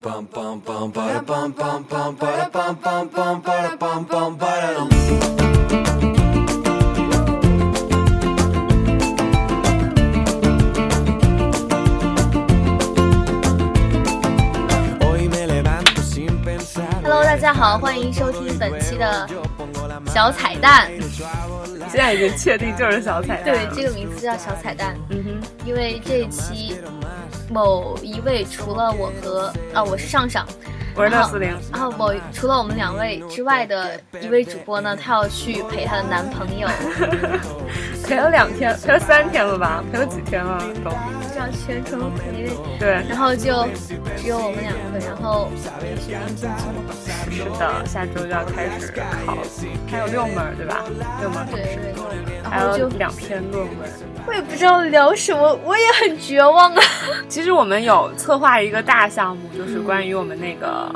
Hello，大家好，欢迎收听本期的小彩蛋。现在已经确定就是小彩蛋。对，这个名字叫小彩蛋，嗯哼，因为这一期某一位除了我和啊，我是上上，我是然后六四零。然后某除了我们两位之外的一位主播呢，她要去陪她的男朋友，陪了两天，陪了三天了吧？陪了几天了都？这样全程陪，对，然后就只有我们两个，然后也是临近期末考试，是的，下周就要开始考，还有六门对吧？六门对还有两篇论文。我也不知道聊什么，我也很绝望啊。其实我们有策划一个大项目，就是关于我们那个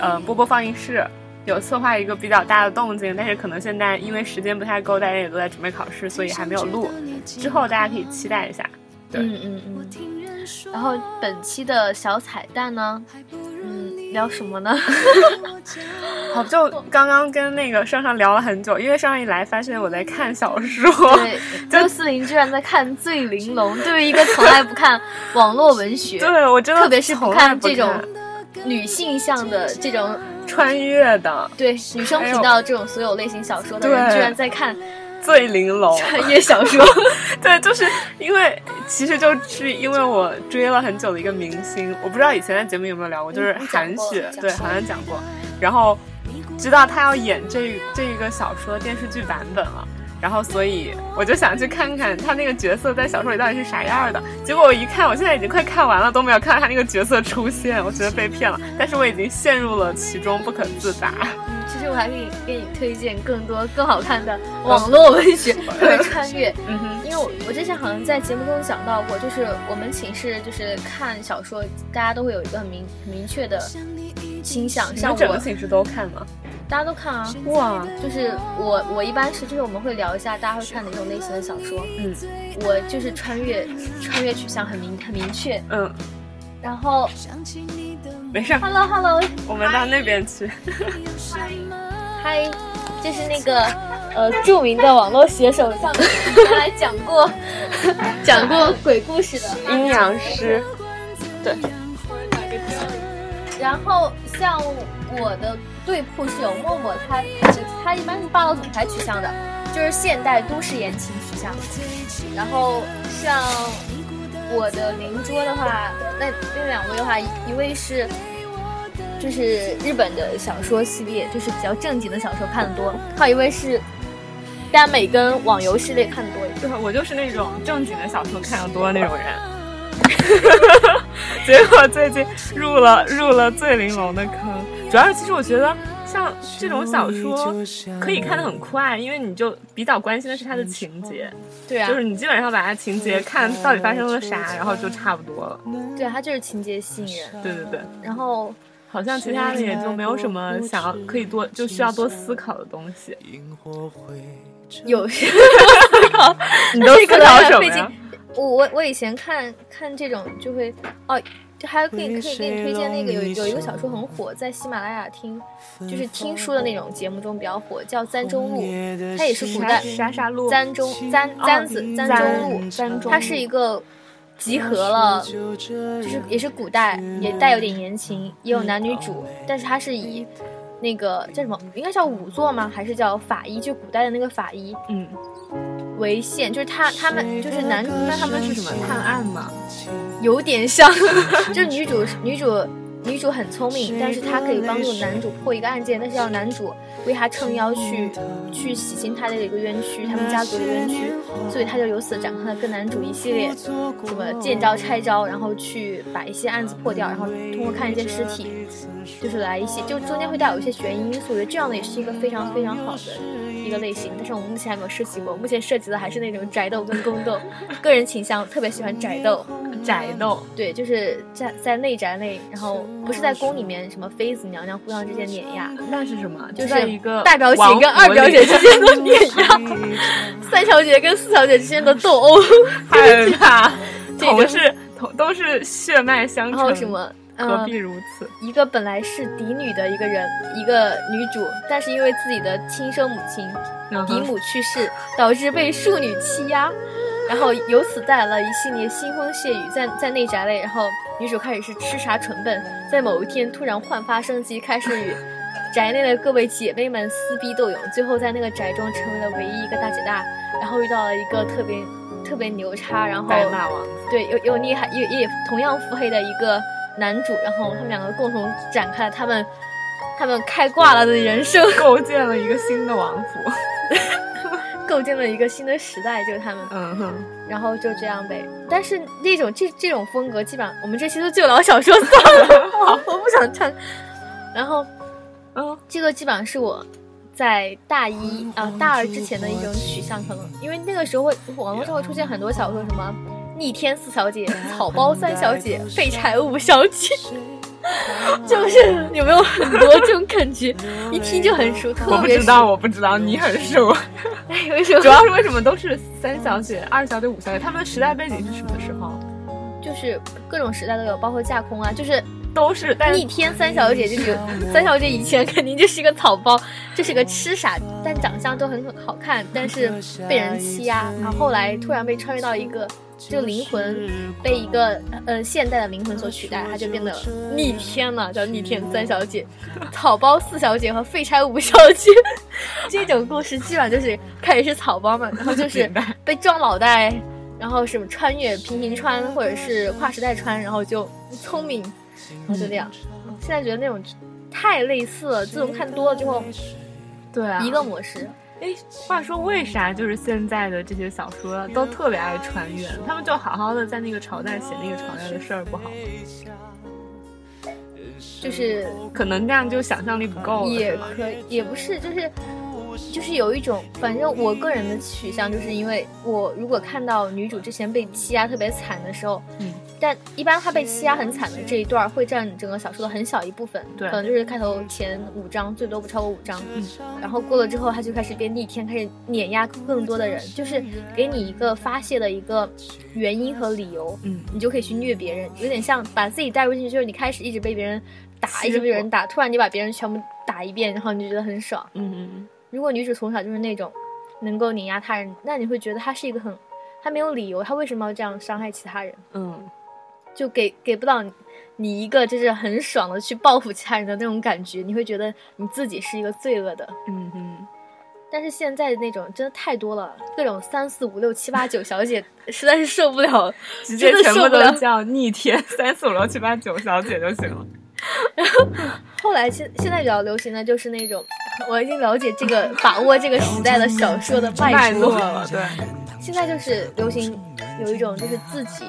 呃波波放映室。有策划一个比较大的动静，但是可能现在因为时间不太够，大家也都在准备考试，所以还没有录。之后大家可以期待一下。对嗯嗯嗯。然后本期的小彩蛋呢，嗯，聊什么呢？好，就刚刚跟那个上上聊了很久，因为上上一来发现我在看小说，对，周四林居然在看《醉玲珑》，对于一个从来不看网络文学，对我真的特别是不看这种女性向的这种穿越的。对女生频道这种所有类型小说的人，居然在看醉玲珑，穿越小说。对，就是因为其实就是因为我追了很久的一个明星，我不知道以前在节目有没有聊过，就是韩雪，对，好像讲过，然后知道她要演这这一个小说电视剧版本了。然后，所以我就想去看看她那个角色在小说里到底是啥样的。结果我一看，我现在已经快看完了，都没有看到她那个角色出现，我觉得被骗了。但是我已经陷入了其中，不可自拔。嗯，其实我还可以给你推荐更多更好看的网络文学，特别穿越。嗯哼，因为我我之前好像在节目中讲到过，就是我们寝室就是看小说，大家都会有一个很明很明确的倾向，你像我们整个寝室都看吗？大家都看啊，哇，就是我我一般是就是我们会聊一下大家会看哪种类型的小说，嗯我就是穿越穿越取向很明很明确，嗯，然后没事。儿，Hello Hello 我们到那边去。嗨，这是那个呃著名的网络写手上原来讲过。讲过鬼故事的。阴阳师，对，然后像我的对铺是有默默，他他他一般是霸道总裁取向的，就是现代都市言情取向。然后像我的邻桌的话，那那两位的话，一位是就是日本的小说系列，就是比较正经的小说看的多，还有一位是耽美跟网游系列看的多一点。对，我就是那种正经的小说看的多的那种人。结果最近入了入了醉玲珑的坑，主要是其实我觉得像这种小说可以看得很快，因为你就比较关心的是它的情节，对啊，就是你基本上把它情节看到底发生了啥，然后就差不多了。对啊，它就是情节吸引人。对对对，然后好像其他的也就没有什么想要可以多就需要多思考的东西。有些 你都思考什么呀？我我我以前看看这种就会哦，就还可以可以给你推荐那个有有一个小说很火，在喜马拉雅听就是听书的那种节目中比较火，叫《簪中录》，它也是古代啥啥路？簪中簪簪子簪中录，簪中它是一个集合了，就是也是古代，也带有点言情，也有男女主，但是它是以那个叫什么，应该叫仵作吗？还是叫法医？就古代的那个法医嗯，为线，就是他他们就是男，那他们是什么探案吗？有点像，就是女主女主女主很聪明，但是她可以帮助男主破一个案件，但是要男主为她撑腰去去洗清他的一个冤屈，他们家族的冤屈，所以她就由此展开了跟男主一系列什么见招拆招，然后去把一些案子破掉，然后通过看一些尸体，就是来一些就中间会带有一些悬疑因素，我觉得这样的也是一个非常非常好的一个类型，但是我们目前还没有涉及过，目前涉及的还是那种宅斗跟宫斗，个人倾向特别喜欢宅斗。宅斗，对，就是在在内宅内，然后不是在宫里面什么妃子娘娘互相之间碾压，那是什么？就是一个大表姐跟二表姐之间的碾压，三小姐跟四小姐之间的斗殴，害怕，这个同是同都是血脉相承。然后什么何必如此？一个本来是嫡女的一个人，一个女主，但是因为自己的亲生母亲嫡母去世，导致被庶女欺压，然后由此带来了一系列腥风血雨，在在内宅内，然后女主开始是痴傻蠢笨，在某一天突然焕发生机，开始与宅内的各位姐妹们撕逼斗勇，最后在那个宅中成为了唯一一个大姐大，然后遇到了一个特别特别牛叉，然后白马王，对，又又厉害，也也同样腹黑的一个。男主，然后他们两个共同展开了他们他们开挂了的人生，构建了一个新的王府，构建了一个新的时代，就是他们。嗯哼。然后就这样呗。但是那种这这种风格，基本上我们这期都就聊小说算了，我不想唱。然后，嗯，这个基本上是我在大一啊大二之前的一种取向，可能因为那个时候会网络上会出现很多小说，什么。逆天四小姐、草包三小姐、废柴五小姐，就是有没有很多这种感觉？一听就很熟。我不知道，我不知道，你很熟。哎，为什么？主要是为什么都是三小姐、二小姐、五小姐？他们的时代背景是什么时候？就是各种时代都有，包括架空啊，就是都是。逆天三小姐就是三小姐以前肯定就是一个草包，就是个痴傻，但长相都很好看，但是被人欺压，然后后来突然被穿越到一个。就灵魂被一个呃现代的灵魂所取代，他就变得逆天了，叫逆天三小姐、草包四小姐和废柴五小姐。这种故事基本上就是开始是草包嘛，然后就 是被撞脑袋，然后什么穿越平行穿或者是跨时代穿，然后就聪明，然后就这样。现在觉得那种太类似了，自从看多了之后，对啊，一个模式。哎，话说为啥就是现在的这些小说都特别爱穿越？他们就好好的在那个朝代写那个朝代的事儿不好吗？就是可能这样就想象力不够。也可也不是，就是。就是有一种，反正我个人的取向，就是因为我如果看到女主之前被欺压特别惨的时候，嗯，但一般他被欺压很惨的这一段会占整个小说的很小一部分，对，可能就是开头前五章，最多不超过五章，嗯，然后过了之后，他就开始变逆天，开始碾压更多的人，就是给你一个发泄的一个原因和理由，嗯，你就可以去虐别人，有点像把自己带入进去，就是你开始一直被别人打，一直被人打，突然你把别人全部打一遍，然后你就觉得很爽，嗯嗯。如果女主从小就是那种能够碾压他人，那你会觉得她是一个很，她没有理由，她为什么要这样伤害其他人？嗯，就给给不到你一个就是很爽的去报复其他人的那种感觉，你会觉得你自己是一个罪恶的。嗯嗯。但是现在的那种真的太多了，各种三四五六七八九小姐，实在是受不了，直接全部都叫逆天三四五六七八九小姐就行了。然 后后来现现在比较流行的就是那种。我已经了解这个把握这个时代的小说的 脉络了，对。现在就是流行有一种就是自己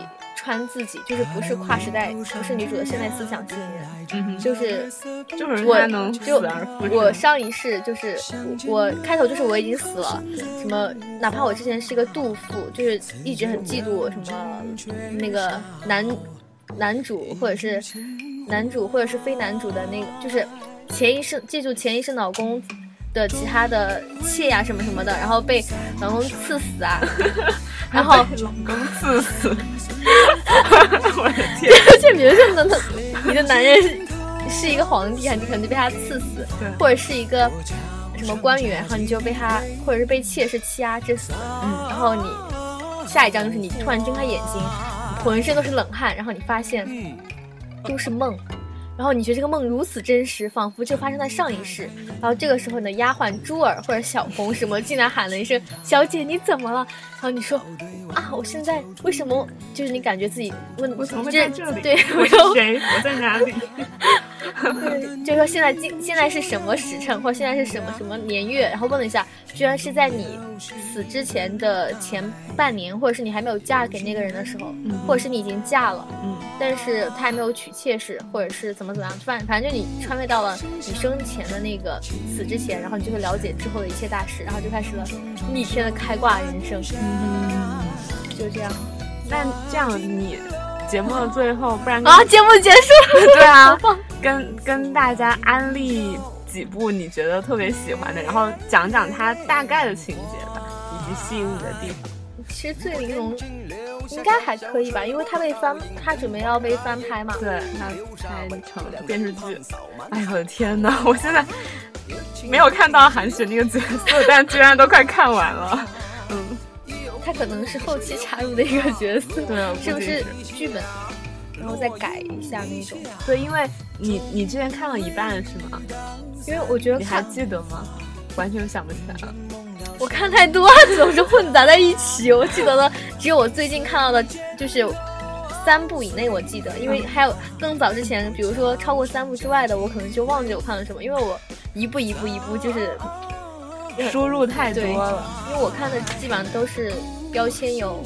穿自己，就是不是跨时代不是女主的现代思想吸引人，就是就是我就我上一世就是我开头就是我已经死了，什么哪怕我之前是一个妒妇，就是一直很嫉妒什么那个男男主或者是男主或者是非男主的那个就是。前一世记住前一世老公的其他的妾呀什么什么的，然后被老公赐死啊，然后老公赐死，我的天！就比如说那，你的男人是一个皇帝啊，你可能就被他赐死，或者是一个什么官员，然后你就被他，或者是被妾室欺压致死，嗯，然后你下一张就是你突然睁开眼睛，浑身都是冷汗，然后你发现都是梦。然后你觉得这个梦如此真实，仿佛就发生在上一世。然后这个时候，你的丫鬟珠儿或者小红什么进来喊了一声：“小姐，你怎么了？”然后你说：“啊，我现在为什么？就是你感觉自己问我怎么会在这里？对，我是谁？我在哪里？” 对，就说现在今现在是什么时辰，或者现在是什么什么年月？然后问了一下，居然是在你死之前的前半年，或者是你还没有嫁给那个人的时候，或者是你已经嫁了，嗯，但是他还没有娶妾室，或者是怎么怎么样，反反正就你穿越到了你生前的那个死之前，然后你就会了解之后的一切大事，然后就开始了逆天的开挂人生，嗯，就这样。那这样你。节目的最后，不然啊，节目结束了。对啊，跟跟大家安利几部你觉得特别喜欢的，然后讲讲它大概的情节吧，以及吸引你的地方。其实醉玲珑应该还可以吧，因为他被翻，他准备要被翻拍嘛。对，那拍成电视剧。哎呦我的天哪！我现在没有看到韩雪那个角色，但居然都快看完了。嗯，他可能是后期插入的一个角色，对，是不是剧本？然后再改一下那种。对，因为你你之前看了一半是吗？因为我觉得你还记得吗？完全想不起来了。我看太多，总是混杂在一起。我记得的只有我最近看到的，就是三部以内我记得，因为还有更早之前，比如说超过三部之外的，我可能就忘记我看了什么，因为我一步一步一步就是 输入太多了。因为我看的基本上都是标签有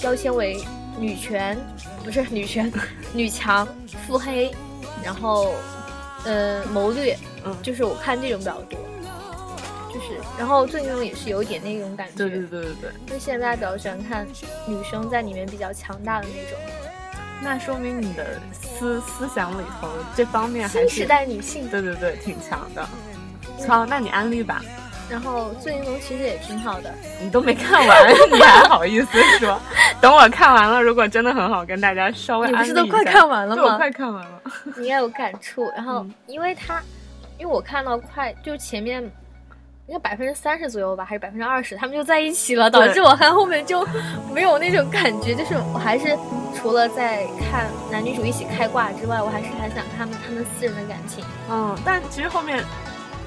标签为女权，不是女权，女强、腹黑，然后呃谋略，嗯，就是我看这种比较多。就是，然后最近也是有点那种感觉。对对对对对。因为现在大家比较喜欢看女生在里面比较强大的那种。那说明你的思思想里头这方面还是新时代女性。对对对，挺强的。好，那你安利吧。然后《醉玲珑》其实也挺好的。你都没看完，你还好意思说？等我看完了，如果真的很好，跟大家稍微。你不是都快看完了吗？我快看完了。你应该有感触。然后，因为他，因为我看到快，就前面。应该百分之三十左右吧，还是百分之二十，他们就在一起了，导致我看后面就没有那种感觉。就是我还是除了在看男女主一起开挂之外，我还是很想看他们他们四人的感情。嗯，但其实后面。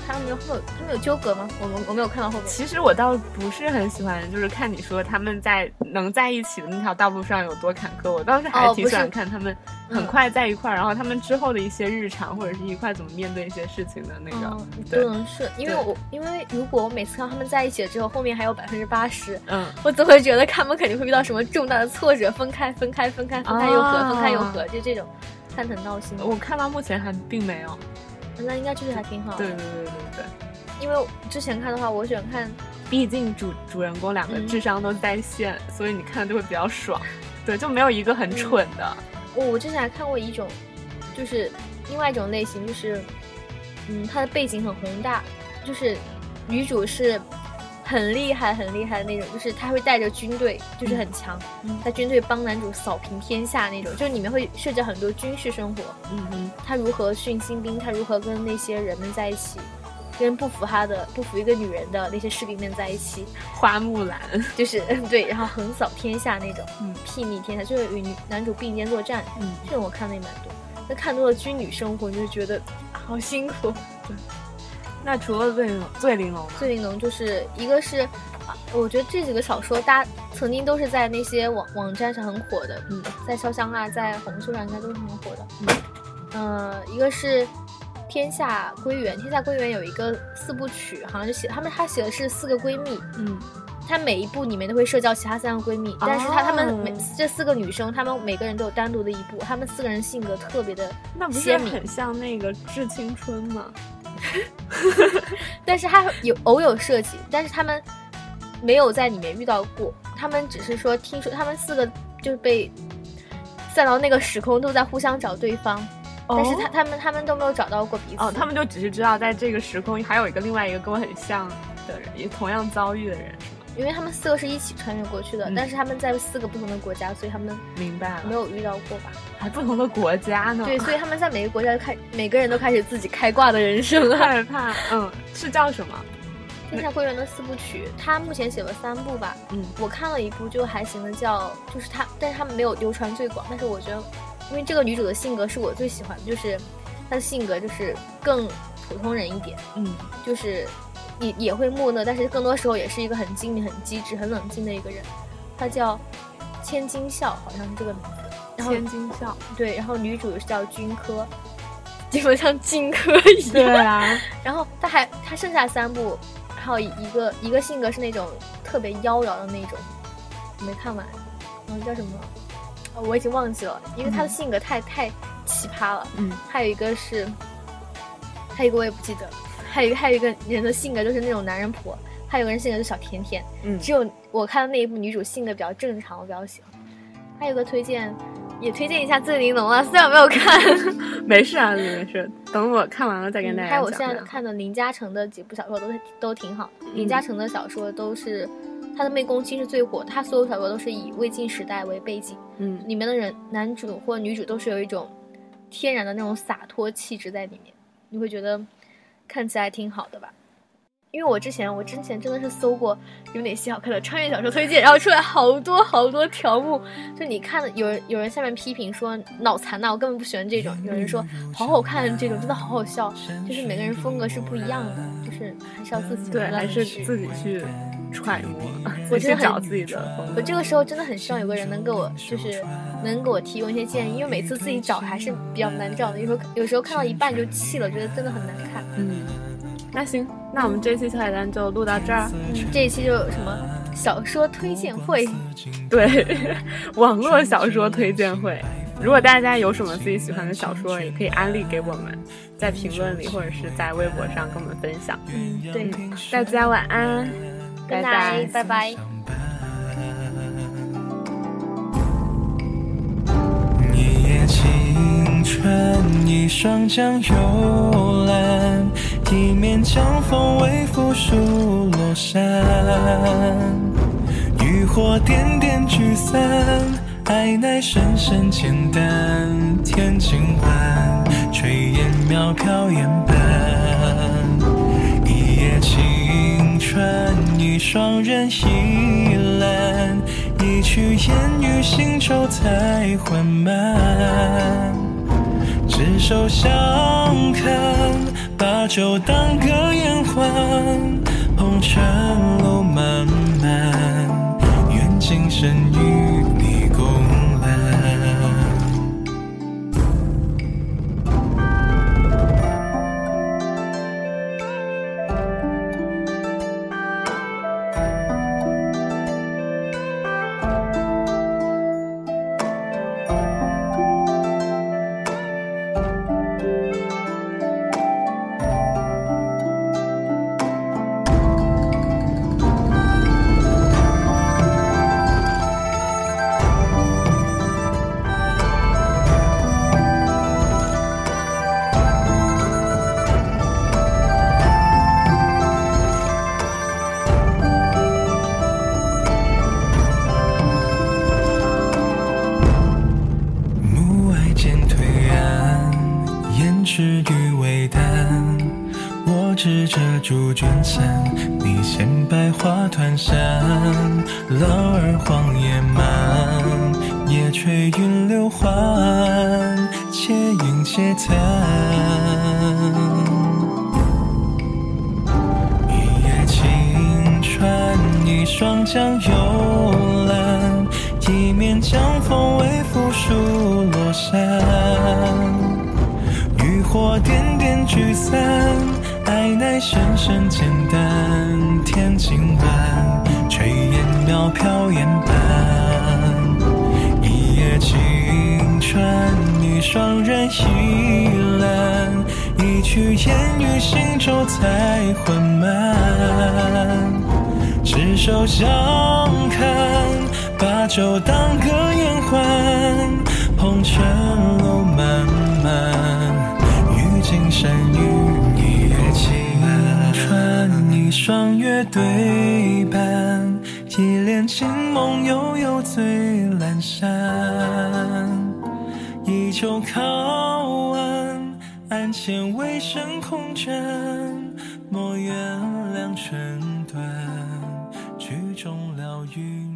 他们有后他们有纠葛吗？我们我没有看到后面。其实我倒不是很喜欢，就是看你说他们在能在一起的那条道路上有多坎坷。我当时还挺喜欢看他们很快在一块儿，然后他们之后的一些日常或者是一块怎么面对一些事情的那个。对，是因为我因为如果我每次看他们在一起了之后，后面还有百分之八十，嗯，我总会觉得他们肯定会遇到什么重大的挫折，分开分开分开分开又合，分开又合，就这种看很闹心。我看到目前还并没有。那应该就是还挺好。对对对对对。因为之前看的话，我喜欢看，毕竟主主人公两个智商都在线，所以你看就会比较爽。对，就没有一个很蠢的。我我之前还看过一种，就是另外一种类型，就是嗯，它的背景很宏大，就是女主是。很厉害，很厉害的那种，就是他会带着军队，就是很强，嗯。在军队帮男主扫平天下那种，就是里面会涉及很多军事生活，嗯哼，他如何训新兵，他如何跟那些人们在一起，跟不服他的、不服一个女人的那些士兵们在一起，花木兰。就是 对，然后横扫天下那种，嗯，睥睨天下，就是与男主并肩作战，嗯，这种我看的也蛮多，那看多了军旅生活，你就觉得好辛苦，对。那除了醉醉玲珑，醉玲珑就是一个是，我觉得这几个小说，大家曾经都是在那些网网站上很火的，嗯，在潇湘啊，在红书上应该都是很火的，嗯，呃，一个是《天下归元》，《天下归元》有一个四部曲，好像就写他们他写的是四个闺蜜，嗯，他每一部里面都会社交其他三个闺蜜，但是他他们每这四个女生，她们每个人都有单独的一部，她们四个人性格特别的那不是很像那个《致青春》吗？但是他有偶有设计，但是他们没有在里面遇到过。他们只是说听说他们四个就是被散到那个时空，都在互相找对方。但是他他们他们都没有找到过彼此。哦，他们就只是知道在这个时空还有一个另外一个跟我很像的人，也同样遭遇的人？因为他们四个是一起穿越过去的，但是他们在四个不同的国家，所以他们明白了没有遇到过吧？还不同的国家呢？对，所以他们在每个国家开，每个人都开始自己开挂的人生了。害怕，嗯，是叫什么？《天下归元》的四部曲，他目前写了三部吧？嗯，我看了一部就还行的，叫就是他，但是他们没有流传最广。但是我觉得，因为这个女主的性格是我最喜欢的，就是她的性格就是更普通人一点，嗯，就是。也也会木讷，但是更多时候也是一个很精明、很机智、很冷静的一个人。他叫千金笑，好像是这个名字。千金笑，对。然后女主是叫君科，基本像荆轲一样。对啊。然后他还他剩下三部，还有一个一个性格是那种特别妖娆的那种，我没看完。嗯，叫什么？我已经忘记了，因为他的性格太太奇葩了。嗯。还有一个是，还有一个我也不记得。还有还有一个人的性格就是那种男人婆，还有个人性格就小甜甜。嗯，只有我看的那一部女主性格比较正常，我比较喜欢。还有个推荐，也推荐一下《醉玲珑》啊，虽然没有看，没事啊，没事。等我看完了再跟大家讲。还有我现在看的林嘉诚的几部小说都都挺好。林嘉诚的小说都是他的《媚公卿》是最火，他所有小说都是以魏晋时代为背景，嗯里面的人男主或女主都是有一种天然的那种洒脱气质在里面，你会觉得看起来挺好的吧？因为我之前我之前真的是搜过有哪些好看的穿越小说推荐，然后出来好多好多条目，就你看的有人有人下面批评说脑残呐、我根本不喜欢这种，有人说好好看这种真的好好笑，就是每个人风格是不一样的，就是还是要自己对，还是自己去揣摩，我真的很自己去找自己的风格。我这个时候真的很希望有个人能给我，就是能给我提供一些建议，因为每次自己找还是比较难找的，有时候有时候看到一半就弃了，觉得真的很难看。嗯，那行，那我们这期小彩蛋就录到这儿。嗯，这一期就什么小说推荐会，对，网络小说推荐会。如果大家有什么自己喜欢的小说，也可以安利给我们，在评论里或者是在微博上跟我们分享。嗯，对，大家晚安，拜拜。拜拜。一夜青春，一双桨幽蓝，一面江风微拂疏落山，渔火点点聚散，爱乃深深简单，天尽晚，炊烟渺飘烟斑。双人倚栏，一曲烟雨行舟太缓慢。执手相看，把酒当歌言欢，红尘路漫漫，愿今生与浪儿黄叶漫，夜吹云流缓，且饮且叹。一叶轻船，一双桨悠懒，一面江风微拂树落山。渔火点点聚散，爱乃深深简单，双人倚栏，一曲烟雨行舟太缓慢。执手相看，把酒当歌言欢，红尘路漫漫，与今山与你夜青春，一双月对半，一帘清梦悠悠醉阑珊，依旧靠岸，案前微声空枕，莫原谅寸断，曲终了雨。